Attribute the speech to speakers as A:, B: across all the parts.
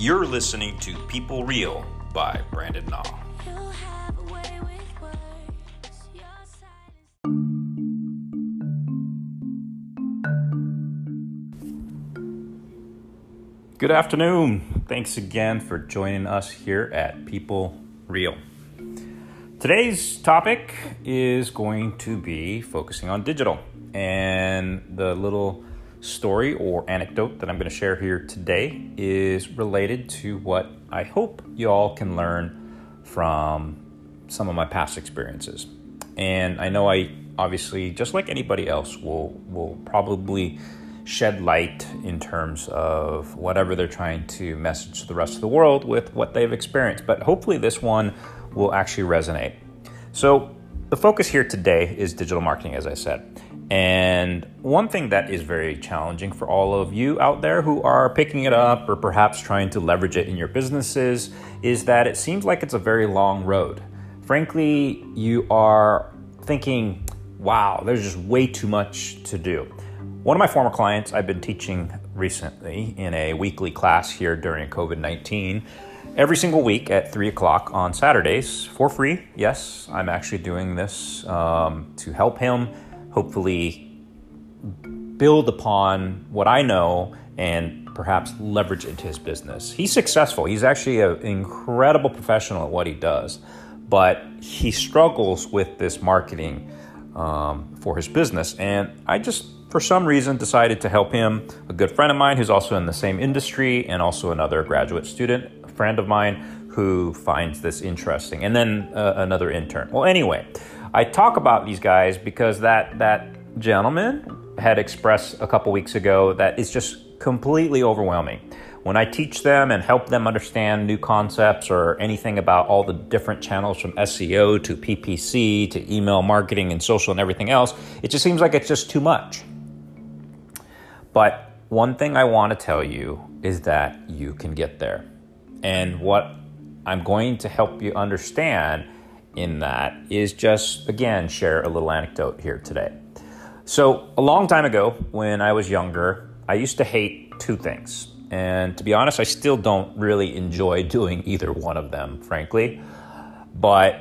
A: You're listening to People Real by Brandon Naw. Good afternoon. Thanks again for joining us here at People Real. Today's topic is going to be focusing on digital. And the little story or anecdote that I'm going to share here today is related to what I hope you all can learn from some of my past experiences. And I know I obviously, just like anybody else, will will probably shed light in terms of whatever they're trying to message the rest of the world with what they've experienced. But hopefully, this one will actually resonate. So, the focus here today is digital marketing, as I said. And one thing that is very challenging for all of you out there who are picking it up or perhaps trying to leverage it in your businesses is that it seems like it's a very long road. Frankly, you are thinking, wow, there's just way too much to do. One of my former clients I've been teaching recently in a weekly class here during COVID 19 every single week at 3 o'clock on Saturdays for free. Yes, I'm actually doing this um, to help him hopefully build upon what I know and perhaps leverage into his business. He's successful. He's actually an incredible professional at what he does, but he struggles with this marketing um, for his business. And I just for some reason decided to help him. A good friend of mine who's also in the same industry and also another graduate student, a friend of mine who finds this interesting, and then uh, another intern. Well, anyway, I talk about these guys because that that gentleman had expressed a couple weeks ago that it's just completely overwhelming. When I teach them and help them understand new concepts or anything about all the different channels from SEO to PPC to email marketing and social and everything else, it just seems like it's just too much. But one thing I want to tell you is that you can get there. And what I'm going to help you understand in that is just, again, share a little anecdote here today. So, a long time ago, when I was younger, I used to hate two things. And to be honest, I still don't really enjoy doing either one of them, frankly. But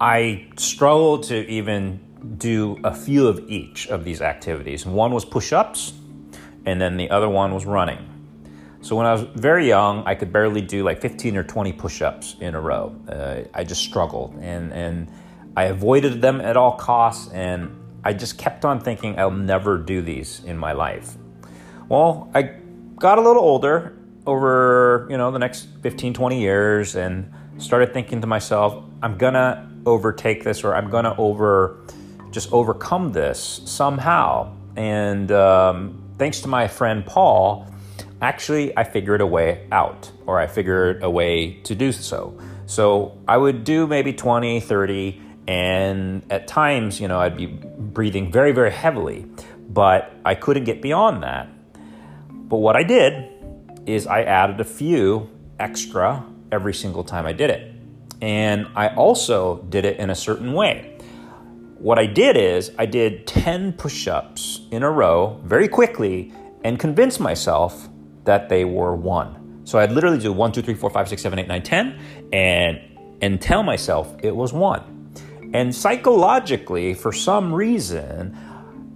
A: I struggled to even do a few of each of these activities. One was push ups, and then the other one was running. So when I was very young, I could barely do like 15 or 20 push-ups in a row. Uh, I just struggled, and and I avoided them at all costs, and I just kept on thinking I'll never do these in my life. Well, I got a little older over you know the next 15, 20 years, and started thinking to myself, I'm gonna overtake this, or I'm gonna over just overcome this somehow. And um, thanks to my friend Paul, actually I figured a way out, or I figured a way to do so. So I would do maybe 20, 30, and at times, you know, I'd be breathing very, very heavily, but I couldn't get beyond that. But what I did is I added a few extra every single time I did it. And I also did it in a certain way. What I did is I did 10 push ups in a row very quickly and convinced myself that they were one. So I'd literally do one, two, three, four, five, six, seven, eight, nine, ten, and and tell myself it was one. And psychologically, for some reason,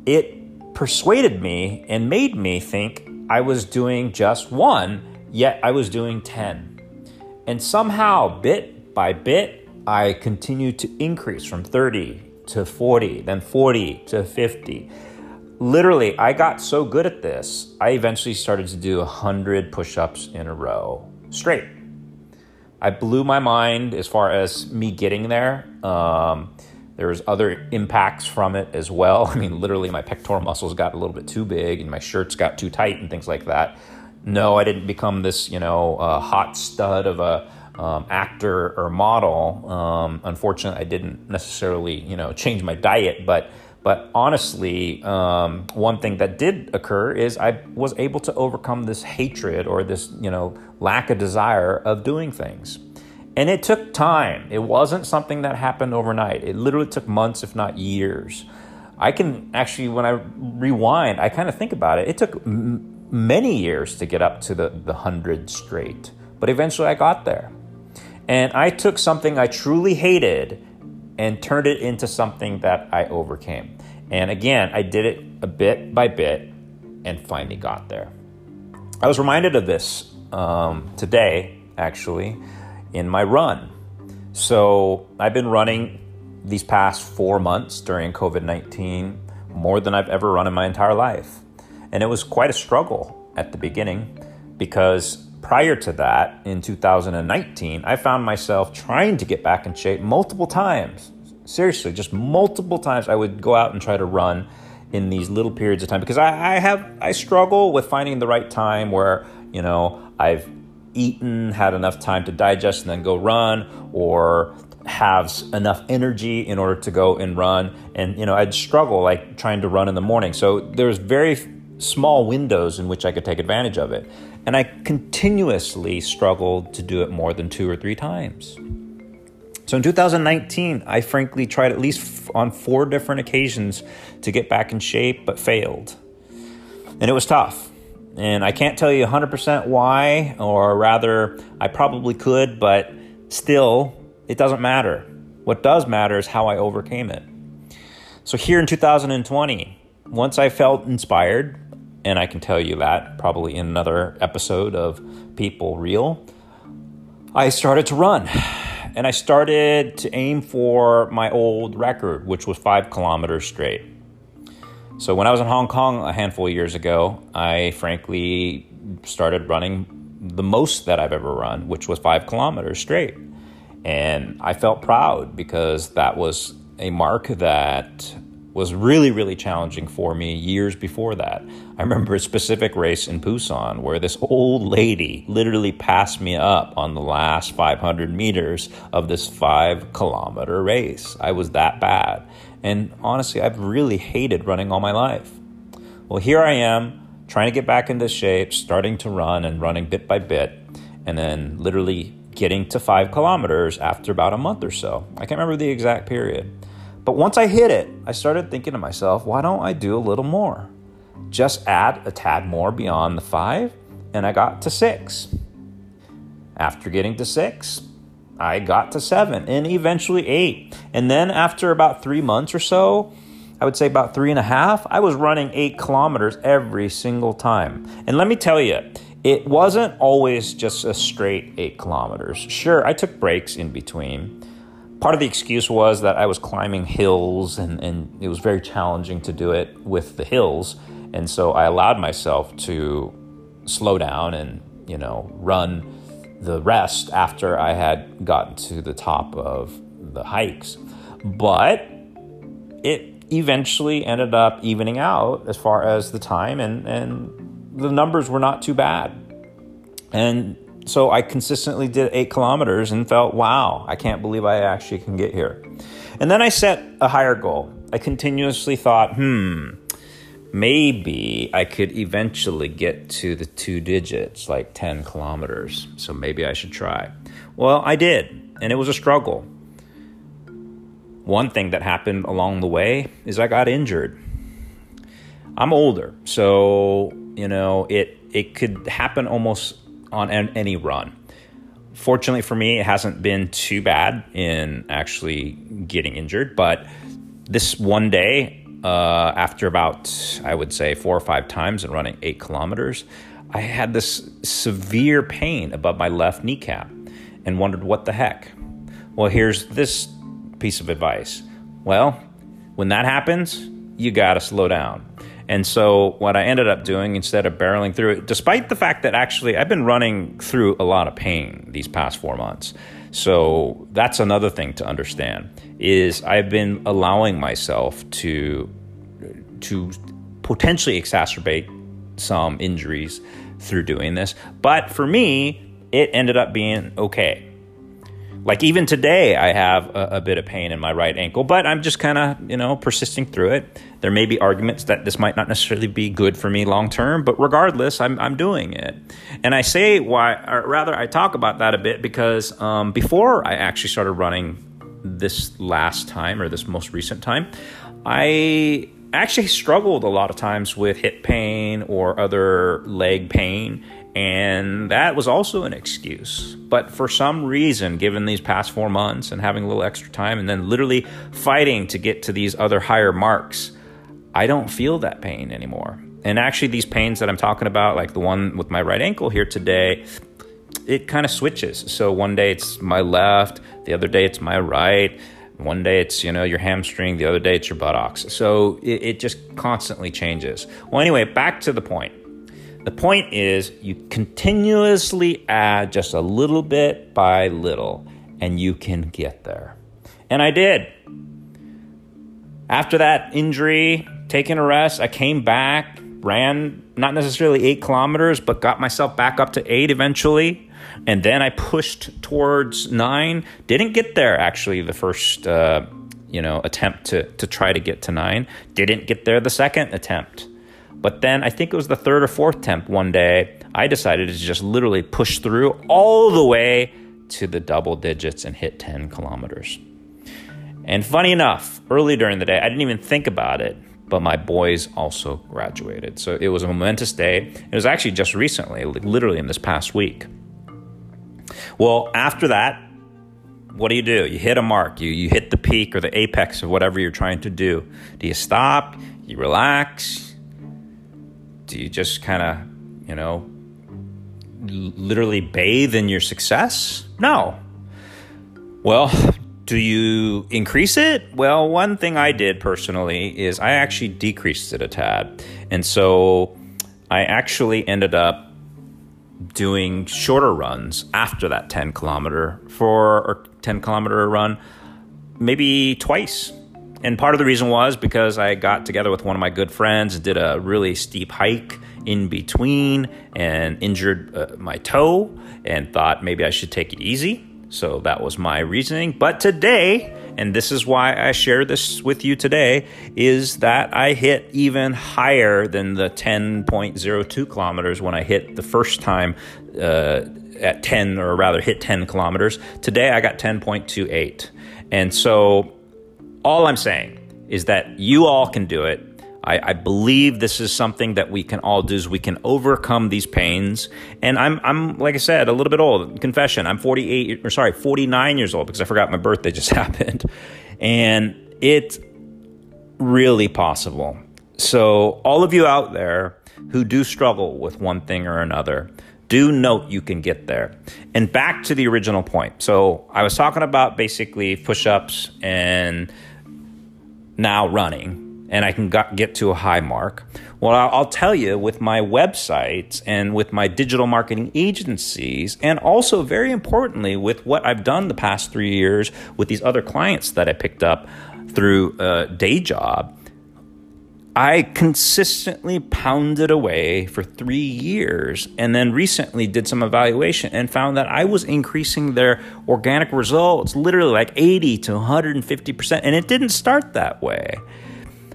A: it persuaded me and made me think I was doing just one, yet I was doing 10. And somehow, bit by bit, I continued to increase from 30 to 40, then 40 to 50. Literally, I got so good at this, I eventually started to do 100 push ups in a row straight. I blew my mind as far as me getting there. Um, there was other impacts from it as well. I mean, literally, my pectoral muscles got a little bit too big, and my shirts got too tight, and things like that. No, I didn't become this, you know, uh, hot stud of a um, actor or model. Um, unfortunately, I didn't necessarily, you know, change my diet, but but honestly, um, one thing that did occur is I was able to overcome this hatred or this, you know, lack of desire of doing things. And it took time. It wasn't something that happened overnight. It literally took months, if not years. I can actually, when I rewind, I kind of think about it. It took m- many years to get up to the, the 100 straight, but eventually I got there. And I took something I truly hated and turned it into something that I overcame. And again, I did it a bit by bit and finally got there. I was reminded of this um, today, actually, in my run. So I've been running these past four months during COVID 19 more than I've ever run in my entire life. And it was quite a struggle at the beginning because prior to that, in 2019, I found myself trying to get back in shape multiple times. Seriously, just multiple times I would go out and try to run in these little periods of time because I, I have I struggle with finding the right time where, you know, I've eaten, had enough time to digest and then go run, or have enough energy in order to go and run. And, you know, I'd struggle like trying to run in the morning. So there's very small windows in which I could take advantage of it. And I continuously struggled to do it more than two or three times. So in 2019, I frankly tried at least on four different occasions to get back in shape, but failed. And it was tough. And I can't tell you 100% why, or rather, I probably could, but still, it doesn't matter. What does matter is how I overcame it. So here in 2020, once I felt inspired, and I can tell you that probably in another episode of People Real, I started to run. And I started to aim for my old record, which was five kilometers straight. So when I was in Hong Kong a handful of years ago, I frankly started running the most that I've ever run, which was five kilometers straight. And I felt proud because that was a mark that was really, really challenging for me years before that. I remember a specific race in Busan where this old lady literally passed me up on the last 500 meters of this five kilometer race. I was that bad. And honestly, I've really hated running all my life. Well, here I am trying to get back into shape, starting to run and running bit by bit, and then literally getting to five kilometers after about a month or so. I can't remember the exact period. But once I hit it, I started thinking to myself, why don't I do a little more? Just add a tad more beyond the five, and I got to six. After getting to six, I got to seven and eventually eight. And then after about three months or so, I would say about three and a half, I was running eight kilometers every single time. And let me tell you, it wasn't always just a straight eight kilometers. Sure, I took breaks in between. Part of the excuse was that I was climbing hills and, and it was very challenging to do it with the hills. And so I allowed myself to slow down and, you know, run the rest after I had gotten to the top of the hikes. But it eventually ended up evening out as far as the time, and, and the numbers were not too bad. And so I consistently did eight kilometers and felt, wow, I can't believe I actually can get here. And then I set a higher goal. I continuously thought, hmm, maybe I could eventually get to the two digits, like 10 kilometers. So maybe I should try. Well, I did, and it was a struggle. One thing that happened along the way is I got injured. I'm older, so you know it it could happen almost on any run. Fortunately for me, it hasn't been too bad in actually getting injured, but this one day uh, after about, I would say, four or five times and running eight kilometers, I had this severe pain above my left kneecap and wondered what the heck. Well, here's this piece of advice. Well, when that happens, you got to slow down. And so, what I ended up doing instead of barreling through it, despite the fact that actually I've been running through a lot of pain these past four months, so that's another thing to understand is I've been allowing myself to to potentially exacerbate some injuries through doing this. But for me, it ended up being okay. Like even today, I have a, a bit of pain in my right ankle, but I'm just kind of, you know, persisting through it. There may be arguments that this might not necessarily be good for me long term, but regardless, I'm, I'm doing it. And I say why, or rather, I talk about that a bit because um, before I actually started running this last time or this most recent time, I actually struggled a lot of times with hip pain or other leg pain. And that was also an excuse. But for some reason, given these past four months and having a little extra time and then literally fighting to get to these other higher marks, I don't feel that pain anymore. And actually, these pains that I'm talking about, like the one with my right ankle here today, it kind of switches. So one day it's my left, the other day it's my right. One day it's you know your hamstring, the other day it's your buttocks. So it, it just constantly changes. Well, anyway, back to the point. The point is you continuously add just a little bit by little, and you can get there. And I did. After that injury, taking a rest, I came back, ran not necessarily eight kilometers, but got myself back up to eight eventually. And then I pushed towards nine. Didn't get there actually the first uh, you know attempt to to try to get to nine. Didn't get there the second attempt. But then I think it was the third or fourth temp one day. I decided to just literally push through all the way to the double digits and hit 10 kilometers. And funny enough, early during the day, I didn't even think about it but my boys also graduated. So it was a momentous day. It was actually just recently, literally in this past week. Well, after that, what do you do? You hit a mark, you, you hit the peak or the apex of whatever you're trying to do. Do you stop? You relax? Do you just kind of, you know, literally bathe in your success? No. Well, do you increase it? Well, one thing I did personally is I actually decreased it a tad. And so I actually ended up doing shorter runs after that 10 kilometer for or 10 kilometer run maybe twice. And part of the reason was because I got together with one of my good friends, did a really steep hike in between and injured uh, my toe and thought maybe I should take it easy. So that was my reasoning. But today, and this is why I share this with you today, is that I hit even higher than the 10.02 kilometers when I hit the first time uh, at 10, or rather hit 10 kilometers. Today I got 10.28. And so all I'm saying is that you all can do it. I, I, believe this is something that we can all do is we can overcome these pains. And I'm, I'm, like I said, a little bit old. Confession, I'm 48, or sorry, 49 years old because I forgot my birthday just happened. And it's really possible. So, all of you out there who do struggle with one thing or another, do note you can get there. And back to the original point. So, I was talking about basically push ups and now running and I can get to a high mark. Well, I'll tell you with my websites and with my digital marketing agencies, and also very importantly, with what I've done the past three years with these other clients that I picked up through a day job, I consistently pounded away for three years and then recently did some evaluation and found that I was increasing their organic results literally like 80 to 150%. And it didn't start that way.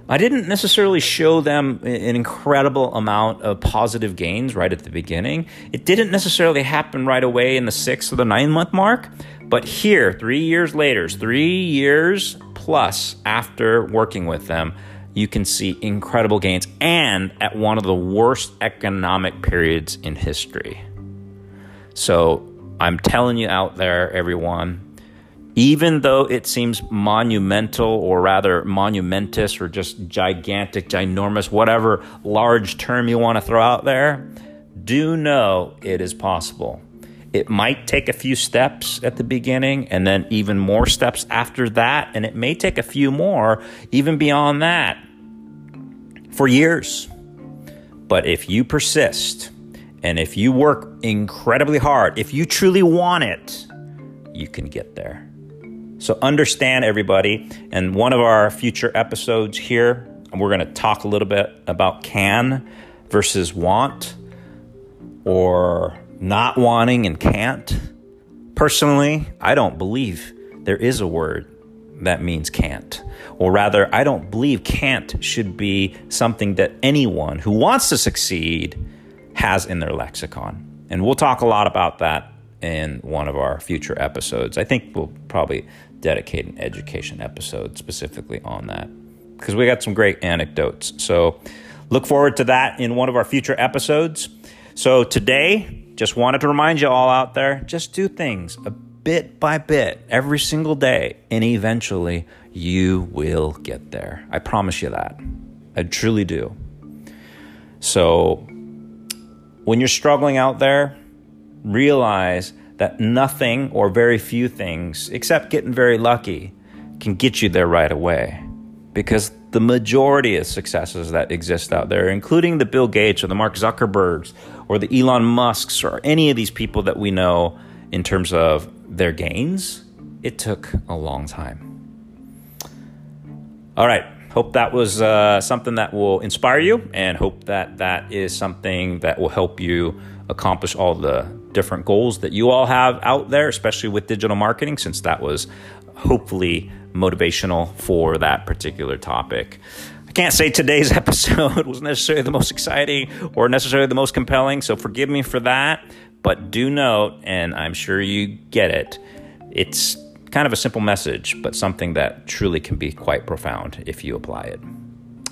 A: I didn't necessarily show them an incredible amount of positive gains right at the beginning. It didn't necessarily happen right away in the six or the nine month mark, but here, three years later, three years plus after working with them, you can see incredible gains and at one of the worst economic periods in history. So I'm telling you out there, everyone, even though it seems monumental or rather monumentous or just gigantic, ginormous, whatever large term you want to throw out there, do know it is possible. It might take a few steps at the beginning and then even more steps after that, and it may take a few more even beyond that for years. But if you persist and if you work incredibly hard, if you truly want it, you can get there. So understand everybody. And one of our future episodes here, we're going to talk a little bit about can versus want or not wanting and can't. Personally, I don't believe there is a word that means can't. Or rather, I don't believe can't should be something that anyone who wants to succeed has in their lexicon. And we'll talk a lot about that in one of our future episodes. I think we'll probably dedicate an education episode specifically on that because we got some great anecdotes. So look forward to that in one of our future episodes. So today, just wanted to remind you all out there just do things a bit by bit every single day, and eventually you will get there. I promise you that. I truly do. So when you're struggling out there, realize that nothing or very few things, except getting very lucky, can get you there right away. Because the majority of successes that exist out there, including the Bill Gates or the Mark Zuckerbergs or the Elon Musks or any of these people that we know in terms of their gains, it took a long time. All right. Hope that was uh, something that will inspire you, and hope that that is something that will help you accomplish all the different goals that you all have out there, especially with digital marketing, since that was hopefully motivational for that particular topic. I can't say today's episode was necessarily the most exciting or necessarily the most compelling, so forgive me for that. But do note, and I'm sure you get it, it's kind of a simple message, but something that truly can be quite profound if you apply it.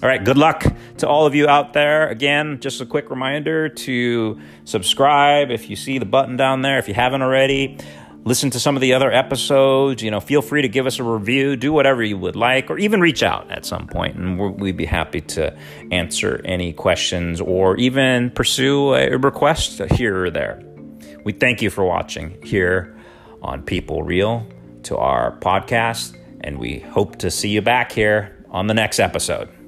A: All right, good luck to all of you out there. Again, just a quick reminder to subscribe if you see the button down there, if you haven't already listen to some of the other episodes. You know, feel free to give us a review, do whatever you would like, or even reach out at some point, and we'd be happy to answer any questions or even pursue a request here or there. We thank you for watching here on People Real to our podcast, and we hope to see you back here on the next episode.